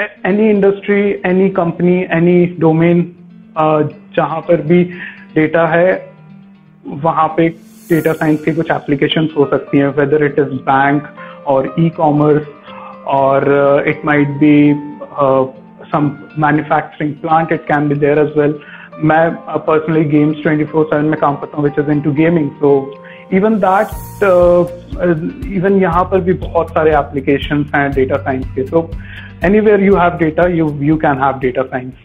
Any industry any company any domain जहाँ पर भी डेटा है, वहाँ पे डेटा साइंस की कुछ एप्लीकेशन हो सकती हैं वेदर इट इज़ बैंक और ई कॉमर्स और it might be some manufacturing plant it can be there as well मैं पर्सनली गेम्स 24/7 में काम करता हूँ which is into gaming so even that even यहाँ पर भी बहुत सारे एप्लीकेशन हैं डेटा साइंस के. So any anywhere you have data, you, you can have data science.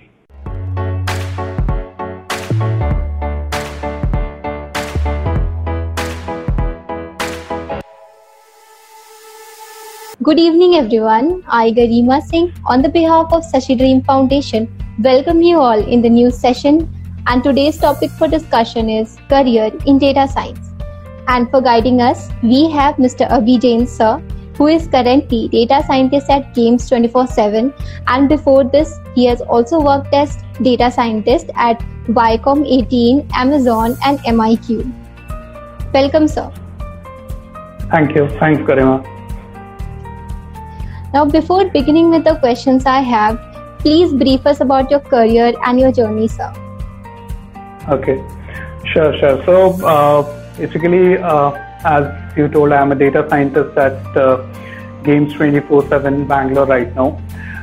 Good evening, everyone. I, Garima Singh, on the behalf of Sashi Dream Foundation, welcome you all in the new session. And today's topic for discussion is career in data science. And for guiding us, we have Mr. Abhi Jain, sir, who is currently data scientist at Games 24/7. And before this, he has also worked as data scientist at Viacom 18, Amazon, and MIQ. Welcome, sir. Thank you. Thanks, Garima. Now, before beginning with the questions I have, please brief us about your career and your journey, sir. Okay, sure, sure. So, uh, basically, uh, as you told, I am a data scientist at uh, Games 24 7 Bangalore right now.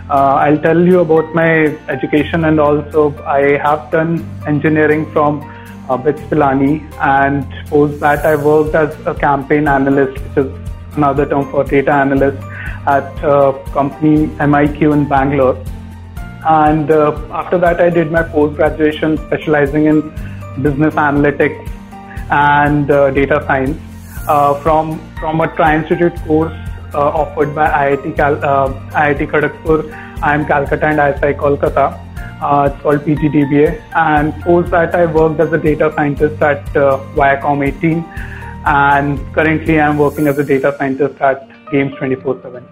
Uh, I'll tell you about my education and also I have done engineering from uh, BITS Pilani and post that I worked as a campaign analyst, which is another term for data analyst at a company MIQ in Bangalore. And uh, after that, I did my post graduation specializing in business analytics and uh, data science uh, from from a Tri Institute course uh, offered by IIT Cal- uh, IIT Kharagpur, IIM Calcutta, and ISI Kolkata. Uh, it's called PGDBA. And post that, I worked as a data scientist at Viacom 18, and currently I'm working as a data scientist at Games 24/7.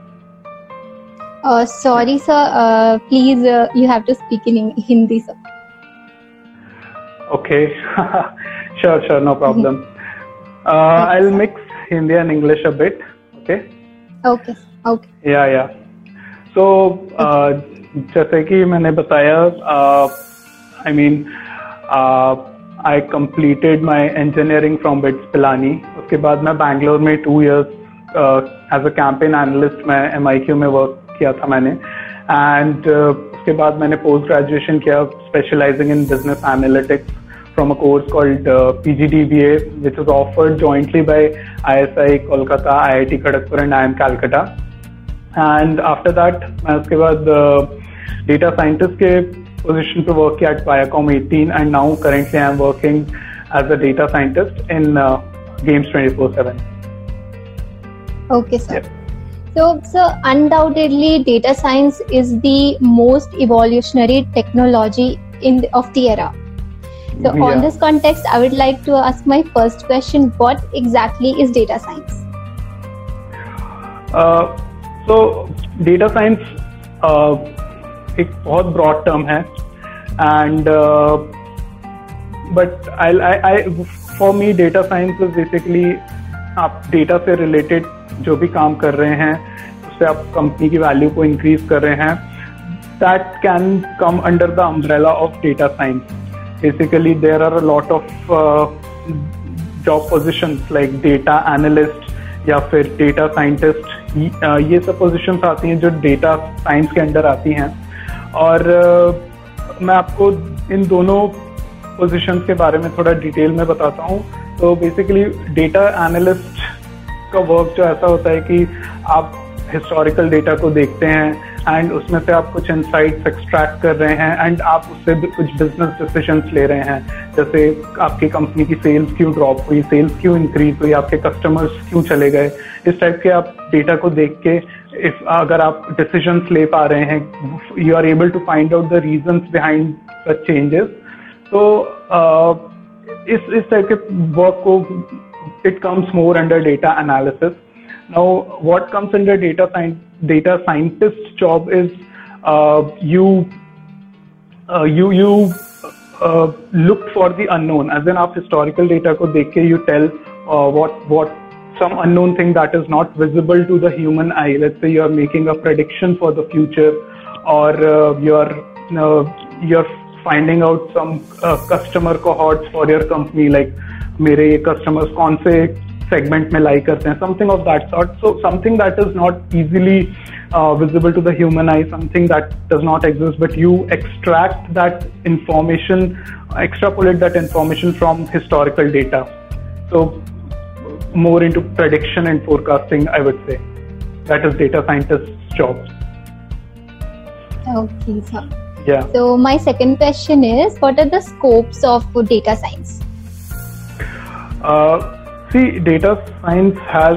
Uh, sorry, sir. Uh, please, uh, you have to speak in Hindi, sir. Okay, sure, sure, no problem. Uh, I'll mix Hindi and English a bit. Okay. Okay. Okay. Yeah, yeah. So, uh, जैसे कि मैंने बताया, I mean, uh, I completed my engineering from BITS Pilani. उसके बाद मैं बैंगलोर में two years uh, as a campaign analyst मैं MIQ में work किया था मैंने and uh, उसके बाद मैंने post graduation किया specializing in business analytics from a course called uh, PGDBA which was offered jointly by ISI Kolkata, IIT Kharagpur and IIM Calcutta and after that मैं उसके बाद uh, data scientist के position पे work किया at Viacom 18 and now currently I am working as a data scientist in uh, Games 24/7. Okay, sir. So, sir, undoubtedly, data science is the most evolutionary technology in the, of the era. So, Yeah. on this context, I would like to ask my first question: What exactly is data science? Uh, so data science uh, एक बहुत broad term है and uh, but I'll, I, I for me data science is basically आप data से related जो भी काम कर रहे हैं उससे आप कंपनी की वैल्यू को इंक्रीज कर रहे हैं that can come under the umbrella of data science. Basically, there are a lot of uh, job positions like data analyst या फिर data scientist. ये सब positions आती हैं जो data science के अंडर आती हैं और uh, मैं आपको इन दोनों positions के बारे में थोड़ा डिटेल में बताता हूँ तो बेसिकली डेटा एनालिस्ट का वर्क जो ऐसा होता है कि आप हिस्टोरिकल डेटा को देखते हैं एंड उसमें से आप कुछ इंसाइट्स एक्सट्रैक्ट कर रहे हैं एंड आप उससे भी कुछ बिज़नेस डिसीजंस ले रहे हैं। जैसे आपकी कंपनी की सेल्स क्यों ड्रॉप हुई सेल्स क्यों इंक्रीज हुई, आपके कस्टमर्स क्यों चले गए? इस टाइप के आप डेटा को देख के इफ़ अगर आप डिसीजंस ले पा रहे हैं you are able to find out the reasons behind such changes तो इस इस टाइप के वर्क को it comes more under data analysis. Now, what comes under data science? Data scientist job is uh, you uh, you you uh, look for the unknown. As in, आप historical data को देख के you tell uh, what what some unknown thing that is not visible to the human eye. Let's say you are making a prediction for the future, or uh, you're uh, you're finding out some uh, customer cohorts for your company like मेरे ये customers कौन से segment में lie करते हैं something of that sort so something that is not easily uh, visible to the human eye something that does not exist but you extract that information extrapolate that information from historical data so more into prediction and forecasting i would say that is data scientist's job okay sir yeah so my second question is what are the scopes of data science uh, see data science has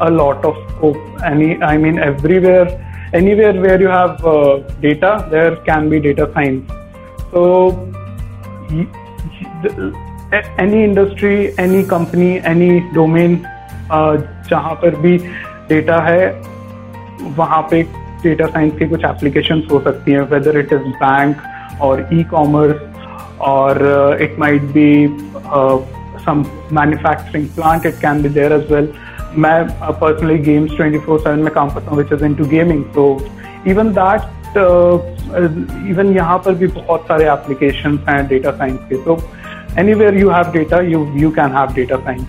a lot of scope any i mean everywhere anywhere where you have uh, data there can be data science so any industry any company any domain uh, जहाँ पर भी data है वहाँ पे data science की कुछ applications हो सकती हैं वेदर इट इज़ बैंक और ई कॉमर्स और it might be some manufacturing plant it can be there as well मैं पर्सनली गेम्स 24/7 में काम करता हूँ which is into gaming so even that even यहाँ पर भी बहुत सारे एप्लीकेशन हैं डेटा साइंस के तो anywhere you have data you you can have data science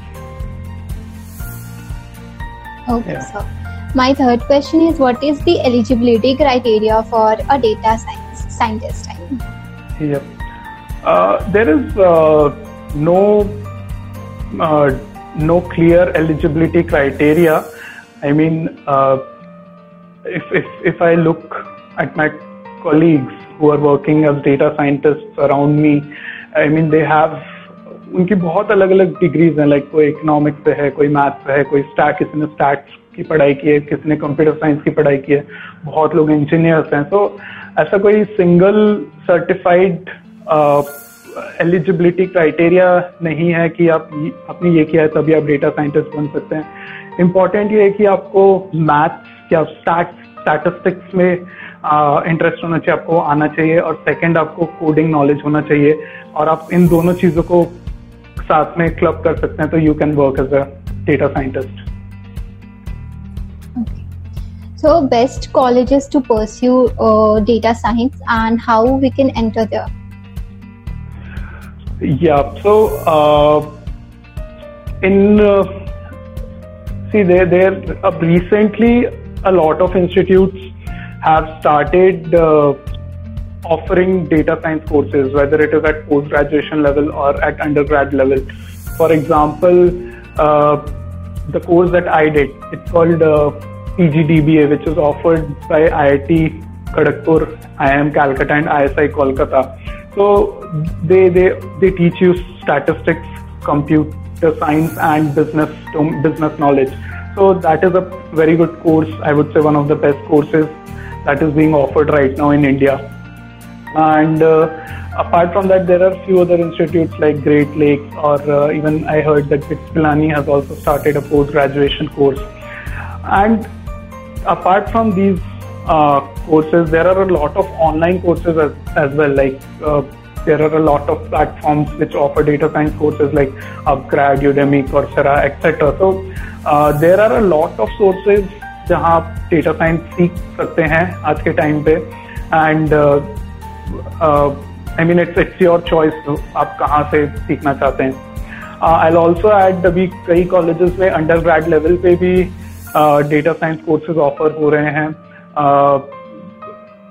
okay yeah. so my third question is what is the eligibility criteria for a data science scientist yep uh, there is uh, no uh, no clear eligibility criteria. I mean uh, if, if if i look at my colleagues who are working as data scientists around me I mean they have उनकी बहुत अलग अलग degrees हैं like कोई economics पे है कोई maths पे है कोई स्टैट किसी ने स्टैट्स की पढ़ाई की है किसी ने कंप्यूटर साइंस की पढ़ाई की है बहुत लोग इंजीनियर्स हैं। तो ऐसा कोई सिंगल सर्टिफाइड एलिजिबिलिटी क्राइटेरिया नहीं है कि आप आपने ये किया है तभी आप डेटा साइंटिस्ट बन सकते हैं। इंपॉर्टेंट ये है कि आपको मैथ्स या स्टैट स्टैटिस्टिक्स में इंटरेस्ट होना चाहिए आपको आना चाहिए और सेकंड आपको कोडिंग नॉलेज होना चाहिए और आप इन दोनों चीज़ों को साथ में क्लब कर सकते हैं तो you can work as a data scientist So, best colleges to pursue uh, data science and how we can enter there. Yeah, so uh, in uh, see there there uh, recently a lot of institutes have started uh, offering data science courses, whether it is at post graduation level or at undergrad level. For example, uh, the course that I did, it's called uh, PGDBA, which is offered by IIT Kharagpur, IIM Calcutta, and ISI Kolkata. So they they they teach you statistics, computer science, and business business knowledge. So that is a very good course. I would say one of the best courses that is being offered right now in India. And uh, apart from that, there are a few other institutes like Great Lakes, or uh, even I heard that Pilani has also started a post graduation course. And apart from these uh, courses, there are a lot of online courses as, as well. Like uh, there are a lot of platforms which offer data science courses like Upgrad, Udemy, Coursera, etc. So uh, there are a lot of sources जहाँ आप data science सीख सकते हैं आज के time पे and I mean it's it's your choice आप कहाँ से सीखना चाहते हैं आई ऑल्सो एड अभी कई कॉलेजेस में अंडर ग्रेड लेवल पे भी डेटा साइंस कोर्सेज ऑफ़र हो रहे हैं uh,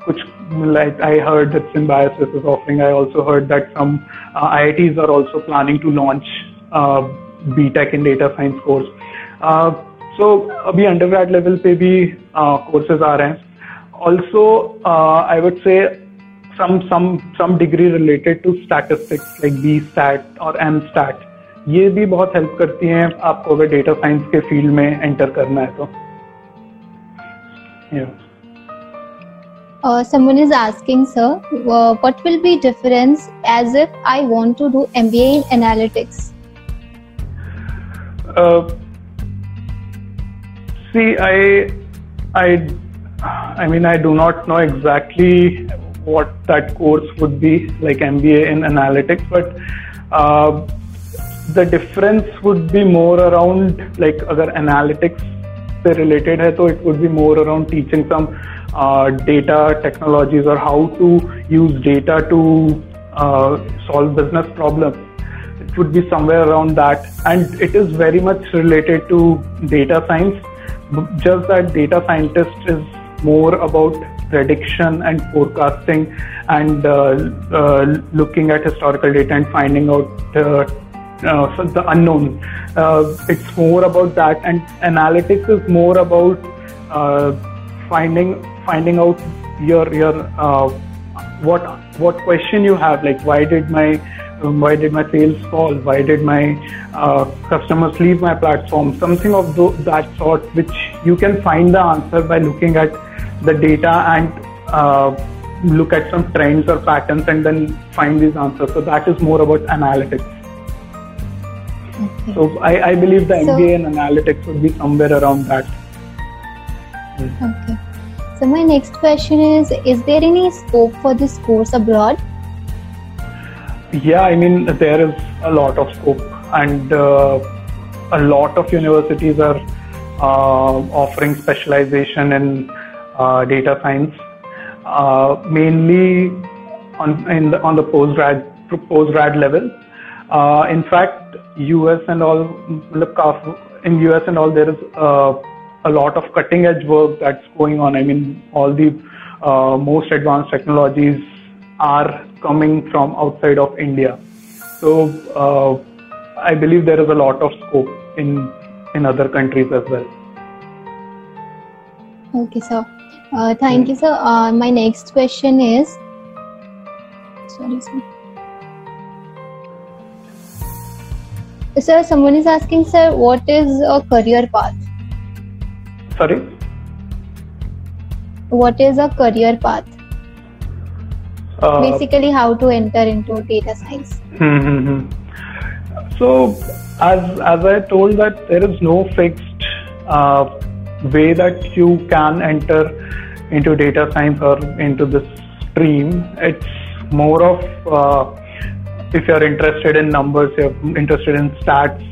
कुछ like I heard that Symbiosis is offering. I also heard that some uh, IITs are also planning to launch uh, BTech in data science course. Uh, सो अभी under grade level पे भी courses आ रहे हैं also I would say some some some degree related to statistics like B stat और M stat ये भी बहुत हेल्प करती हैं आपको अगर डेटा साइंस के फ़ील्ड में एंटर करना है तो yeah. Uh, someone is asking, sir, uh, what will be difference as if I want to do MBA in analytics? Uh, see, I, I, I mean, I do not know exactly what that course would be like MBA in analytics, but uh, the difference would be more around like other analytics से related है तो it would be more around teaching some uh, data technologies or how to use data to uh, solve business problems. It would be somewhere around that, and it is very much related to data science. Just that data scientist is more about prediction and forecasting and uh, uh, looking at historical data and finding out uh, uh the unknown. Uh, it's more about that, and analytics is more about uh, finding finding out your your what what question you have like why did my um, why did my sales fall? Why did my uh, customers leave my platform? Something of th- that sort which you can find the answer by looking at the data and uh, look at some trends or patterns and then find these answers. So that is more about analytics okay. so I, I, believe the so, mba in analytics would be somewhere around that okay so my next question is: Is there any scope for this course abroad? Yeah, I mean there is a lot of scope, and uh, a lot of universities are uh, offering specialization in uh, data science, uh, mainly on in the, on the postgrad postgrad level. Uh, in fact, US and all, in US and all, there is uh, a lot of cutting edge work that's going on. I mean, all the uh, most advanced technologies are coming from outside of India. So uh, I believe there is a lot of scope in in other countries as well. Okay, sir. Uh, thank you, sir. Uh, my next question is, sorry, sir. Sir, someone is asking, sir, what is a career path? Sorry? What is a career path? Uh, Basically, how to enter into data science. Hmm. So, as as I told that there is no fixed uh, way that you can enter into data science or into this stream. It's more of uh, if you're interested in numbers, you're interested in stats,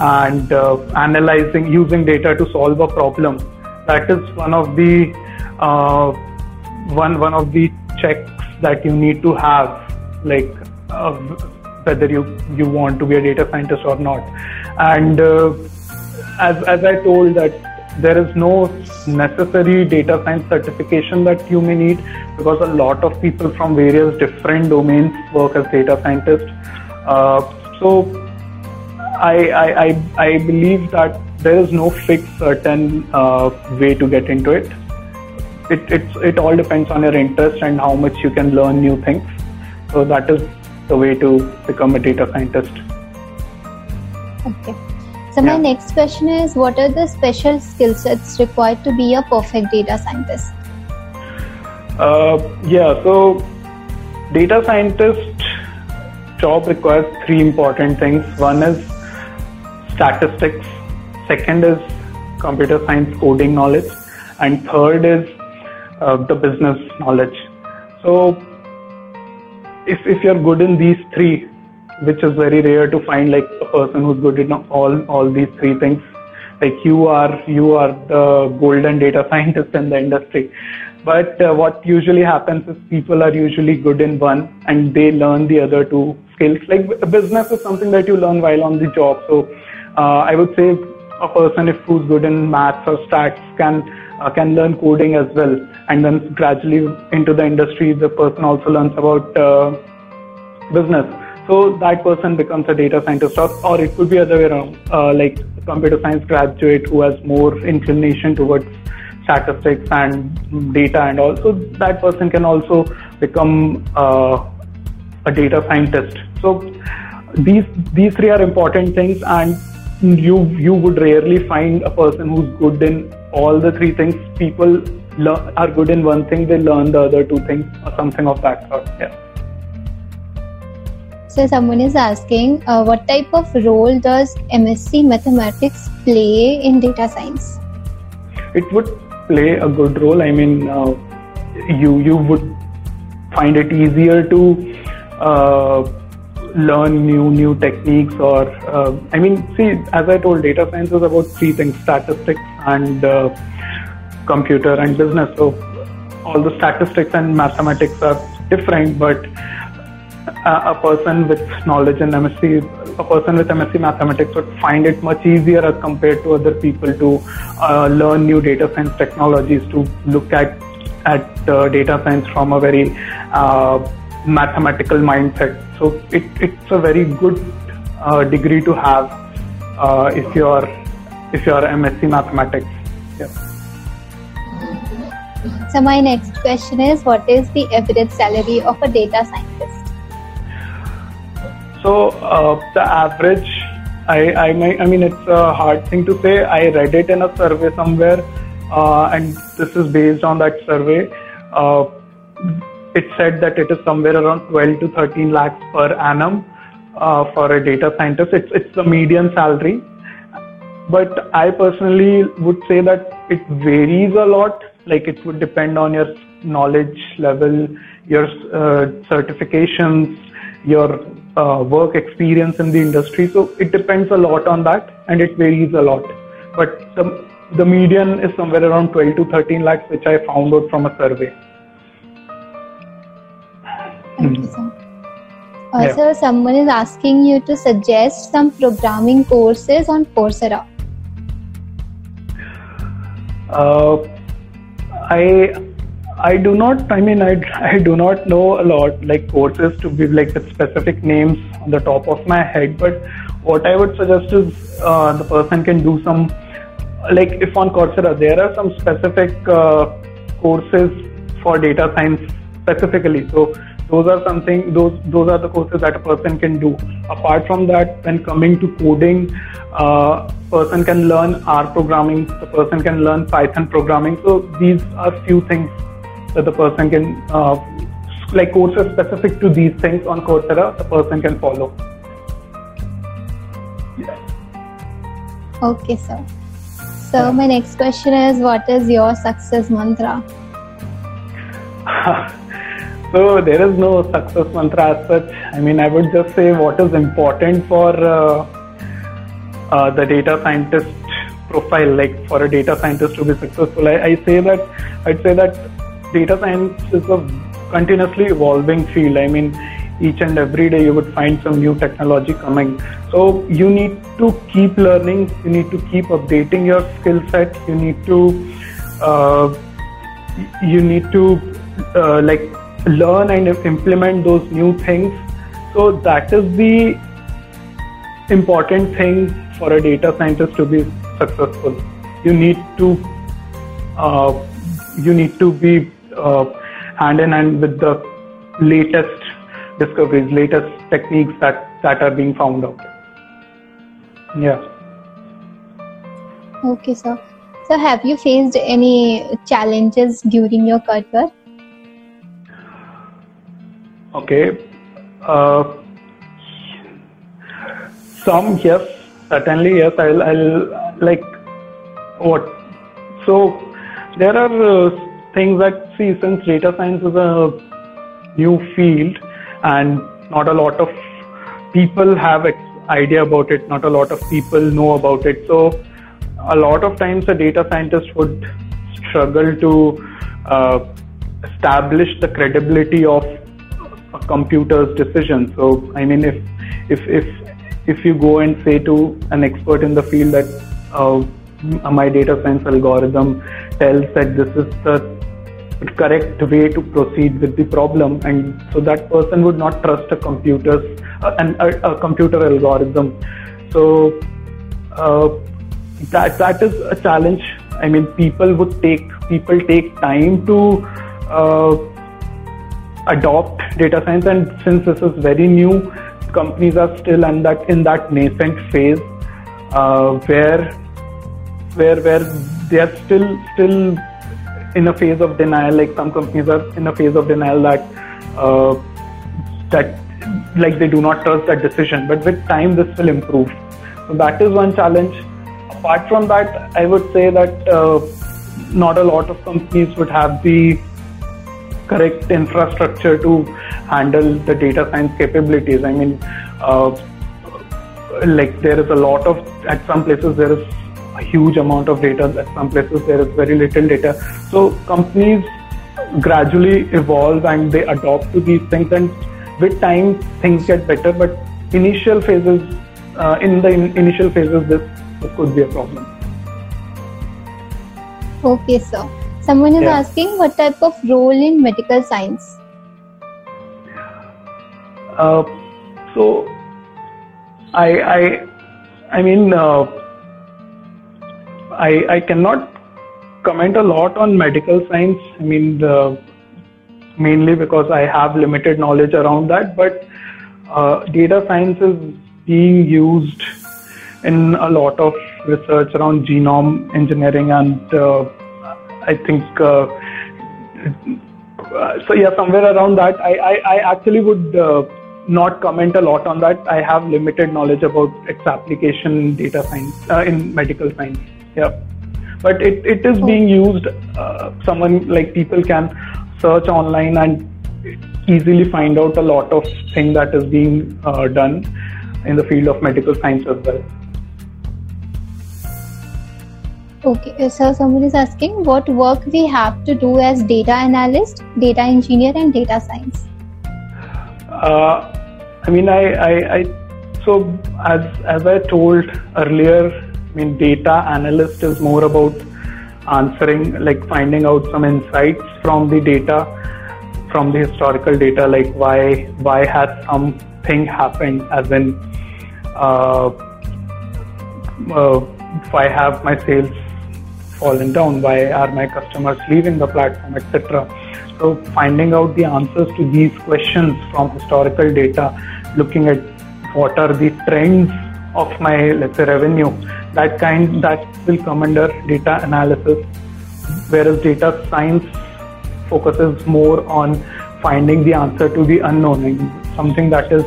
and uh, analyzing using data to solve a problem that is one of the uh, one one of the checks that you need to have like uh, whether you you want to be a data scientist or not. And uh, as as i told that there is no necessary data science certification that you may need because a lot of people from various different domains work as data scientists uh, so I, I, I, believe that there is no fixed certain uh, way to get into it. It, it's, it all depends on your interest and how much you can learn new things. So that is the way to become a data scientist. Okay. So my next question is what are the special skill sets required to be a perfect data scientist? Uh, yeah, so data scientist job requires three important things. One is statistics, second is computer science coding knowledge, and third is uh, the business knowledge. So, if, if you're good in these three, which is very rare to find like a person who's good in all all these three things, like you are you are the golden data scientist in the industry. But uh, what usually happens is people are usually good in one and they learn the other two skills. Like business is something that you learn while on the job. So uh, I would say a person if who's good in maths or stats can uh, can learn coding as well, and then gradually into the industry, the person also learns about uh, business. So that person becomes a data scientist, or, or it could be other way around, uh, like computer science graduate who has more inclination towards statistics and data, and also that person can also become uh, a data scientist. So these these three are important things, and you you would rarely find a person who's good in all the three things. People are good in one thing, they learn the other two things, or something of that sort. Yeah. So someone is asking, uh, what type of role does MSc Mathematics play in data science? It would play a good role. I mean, uh, you you would find it easier to uh, learn new new techniques or uh, i mean see as i told data science is about three things statistics and uh, computer and business so all the statistics and mathematics are different, but a, person with knowledge in MSc, a person with MSc mathematics would find it much easier as compared to other people to uh, learn new data science technologies, to look at at uh, data science from a very uh, mathematical mindset. So it, it's a very good uh, degree to have uh, if you're if you're MSc mathematics. Yeah. So my next question is, what is the average salary of a data scientist? So uh, the average, I, I, I mean, it's a hard thing to say. I read it in a survey somewhere, uh, and this is based on that survey. Uh, it said that it is somewhere around 12 to 13 lakhs per annum uh, for a data scientist. It's it's the median salary, but I personally would say that it varies a lot. Like it would depend on your knowledge level, your uh, certifications, your uh, work experience in the industry. So it depends a lot on that and it varies a lot. But the, the median is somewhere around 12 to 13 lakhs, which I found out from a survey. Thank you, sir. Also, yeah. someone is asking you to suggest some programming courses on Coursera. Uh, I I do not. I mean, I, I do not know a lot like courses to give like the specific names on the top of my head. But what I would suggest is uh, the person can do some like if on Coursera there are some specific uh, courses for data science specifically. So those are something those those are the courses that a person can do. Apart from that, when coming to coding, uh, person can learn R programming. The person can learn Python programming. So these are few things that the person can, uh, like courses specific to these things on Coursera, the person can follow. Okay, sir. So yeah. my next question is, what is your success mantra? so there is no success mantra as such. I mean, I would just say what is important for uh, uh, the data scientist profile, like for a data scientist to be successful. I, I say that I'd say that data science is a continuously evolving field. I mean, each and every day you would find some new technology coming. So you need to keep learning. You need to keep updating your skill set. You need to uh, you need to uh, like learn and implement those new things. So that is the important thing for a data scientist to be successful. You need to uh, you need to be hand in hand with the latest discoveries, latest techniques that, that are being found out. Yeah. Okay, sir. So, have you faced any challenges during your career? Okay. Uh, some, yes, certainly, yes. I'll, I'll like what. So, there are uh, things that see since data science is a new field and not a lot of people have idea about it not a lot of people know about it so a lot of times a data scientist would struggle to uh, establish the credibility of a computer's decision. So i mean if if if if you go and say to an expert in the field that uh, my data science algorithm tells that this is the correct way to proceed with the problem and so that person would not trust a computer's uh, a, a, computer algorithm. So uh, that that is a challenge. I mean people would take people take time to uh, adopt data science and since this is very new companies are still in that in that nascent phase uh, where where where they are still still in a phase of denial. Like some companies are in a phase of denial that uh, that like they do not trust that decision. But with time, this will improve. So that is one challenge. Apart from that, I would say that uh, not a lot of companies would have the correct infrastructure to handle the data science capabilities. I mean, uh, like there is a lot of at some places there is a huge amount of data. At some places there is very little data. So companies gradually evolve and they adopt to these things and with time things get better but initial phases uh, in the in- initial phases this, this could be a problem okay sir someone is yeah. asking what type of role in medical science uh, so i i i mean uh, i i cannot comment a lot on medical science. I mean, the, mainly because I have limited knowledge around that, but uh, data science is being used in a lot of research around genome engineering, and uh, I think uh, so. Yeah, somewhere around that, I I, I actually would. Uh, not comment a lot on that. I have limited knowledge about its application in data science uh, in medical science. Yeah but it, it is being used uh, someone like people can search online and easily find out a lot of thing that is being uh, done in the field of medical science as well. Okay so someone is asking what work we have to do as data analyst data engineer and data science. Uh, i mean I, I, I so as as i told earlier mean, data analyst is more about answering, like finding out some insights from the data, from the historical data, like why why has something happened, as in uh, uh, why have my sales fallen down, why are my customers leaving the platform, etc. So finding out the answers to these questions from historical data, looking at what are the trends of my let's say revenue that kind that will come under data analysis whereas data science focuses more on finding the answer to the unknown something that is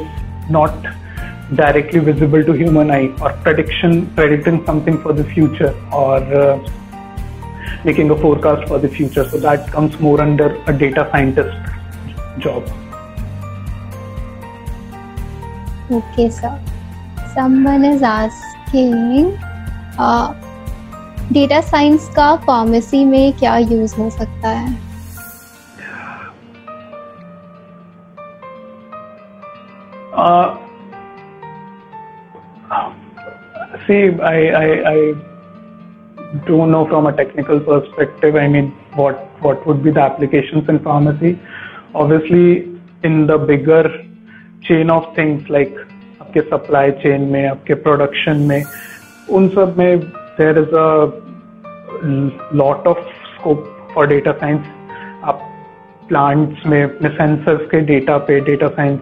not directly visible to human eye or prediction predicting something for the future or uh, making a forecast for the future. So that comes more under a data scientist job. Okay sir. Someone is asking data science का pharmacy में क्या use हो सकता है uh, see I, I i don't know from a technical perspective i mean what what would be the applications in pharmacy obviously in the bigger chain of things like आपके supply chain में आपके production में उन सब में there is a lot of scope for data science आप plants में, अपने सेंसर्स के डेटा पे डेटा साइंस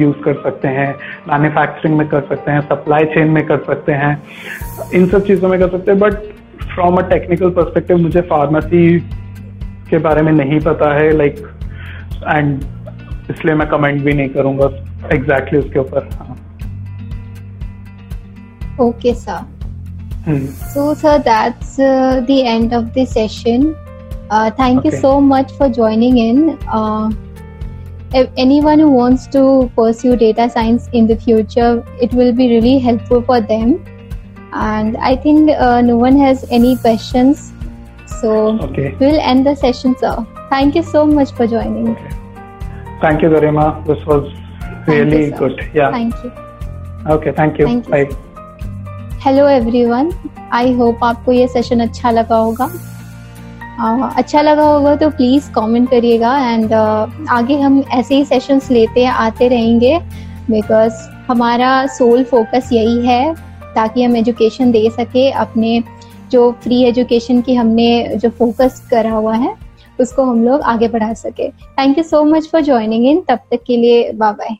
यूज़ कर सकते हैं मैन्युफैक्चरिंग में कर सकते हैं सप्लाई चेन में कर सकते हैं, इन सब चीज़ों में कर सकते हैं but from a technical perspective मुझे फार्मेसी के बारे में नहीं पता है लाइक एंड इसलिए मैं कमेंट भी नहीं करूँगा एग्जैक्टली exactly उसके ऊपर हाँ। Okay, sir. Hmm. So, sir, that's uh, the end of the session. Uh, thank okay. you so much for joining in. Uh, if anyone who wants to pursue data science in the future, it will be really helpful for them. And I think uh, no one has any questions. So, okay. we'll end the session, sir. Thank you so much for joining. Okay. Thank you, Garima. This was really you, good. Yeah. Thank you. Okay, thank you. Thank you. Bye. Hello everyone I hope आपको ये session अच्छा लगा होगा। uh, अच्छा लगा होगा तो please comment करिएगा एंड uh, आगे हम ऐसे ही सेशंस लेते आते रहेंगे बिकॉज़ हमारा सोल फोकस यही है ताकि हम एजुकेशन दे सके अपने जो फ्री एजुकेशन की हमने जो फोकस करा हुआ है उसको हम लोग आगे बढ़ा सके। Thank you so much for joining in तब तक के लिए बाय बाय